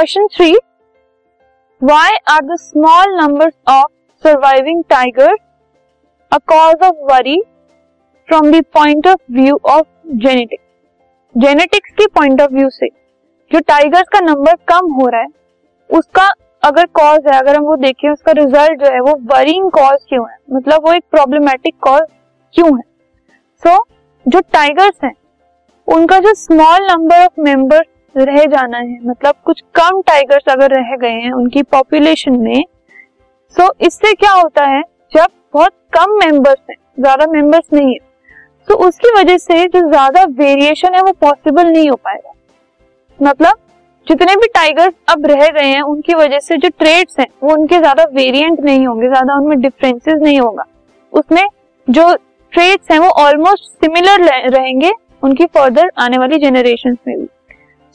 Question three why are the small number of surviving tiger a cause of worry from the point of view of genetics genetics के point of view से जो tigers का number कम हो रहा है उसका अगर कॉज है अगर हम वो देखें उसका रिज़ल्ट जो है वो वरिंग कॉज क्यों है? मतलब वो एक प्रॉब्लमेटिक कॉज क्यों है? सो so, जो टाइगर्स हैं उनका जो स्मॉल नंबर ऑफ़ मेंबर्स रह जाना है। मतलब कुछ कम टाइगर्स अगर रह गए हैं उनकी पॉपुलेशन में सो so, इससे क्या होता है? जब बहुत कम मेंबर्स हैं ज़्यादा मेंबर्स नहीं है तो so, उसकी वजह से जो ज़्यादा वेरिएशन है वो पॉसिबल नहीं हो पाएगा। मतलब जितने भी टाइगर्स अब रह गए हैं उनकी वजह से जो ट्रेड्स हैं वो उनके ज़्यादा वेरिएंट नहीं होंगे ज़्यादा उनमें डिफरेंसेस नहीं होगा। उसमें जो ट्रेड्स हैं वो ऑलमोस्ट सिमिलर रहेंगे उनकी फर्दर आने वाली जेनरेशन में भी।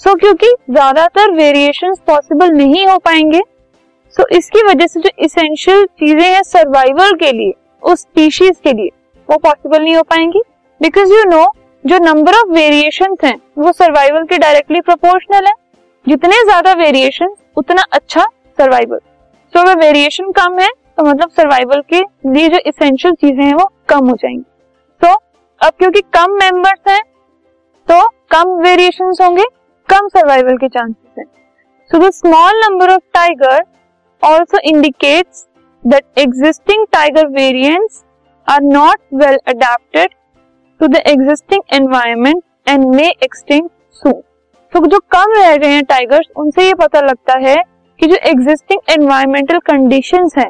सो so, क्योंकि ज़्यादातर वेरिएशन पॉसिबल नहीं हो पाएँगे सो so, इसकी वजह से जो इसेंशियल चीज़ें हैं सर्वाइवल के लिए उस स्पीशीज के लिए वो पॉसिबल नहीं हो पाएँगी। बिकॉज़ यू नो जो नंबर ऑफ़ वेरिएशन हैं वो सर्वाइवल के डायरेक्टली प्रोपोर्शनल है। जितने ज़्यादा वेरिएशन उतना अच्छा सर्वाइवल सो अगर वेरिएशन कम है तो मतलब सर्वाइवल के लिए जो इसेंशियल चीज़ें हैं वो कम हो जाएँगी। तो अब क्योंकि कम मेंबर्स हैं तो कम वेरिएशन होंगे कम सर्वाइवल के चांसेस हैं. So the small number of tiger also indicates that existing tiger variants are not well adapted to the existing environment and may extinct soon तो जो कम रह गए हैं टाइगर्स उनसे ये पता लगता है कि जो एग्जिस्टिंग एनवायरमेंटल कंडीशंस हैं,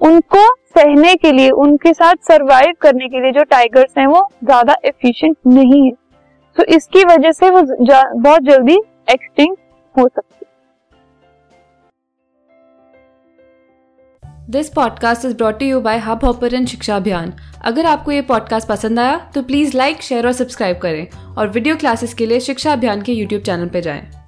उनको सहने के लिए, उनके साथ सरवाइव करने के लिए जो टाइगर्स हैं, वो ज़्यादा एफिशिएंट नहीं है. तो इसकी वजह से वो बहुत जल्दी एक्सटिंग हो सकती this podcast is brought you by Hub Hopper Shiksha Abhiyan अगर आपको ये पॉडकास्ट पसंद आया तो प्लीज़ लाइक शेयर और सब्सक्राइब करें। और वीडियो क्लासेस के लिए शिक्षा अभियान के यूट्यूब चैनल पर जाएँ।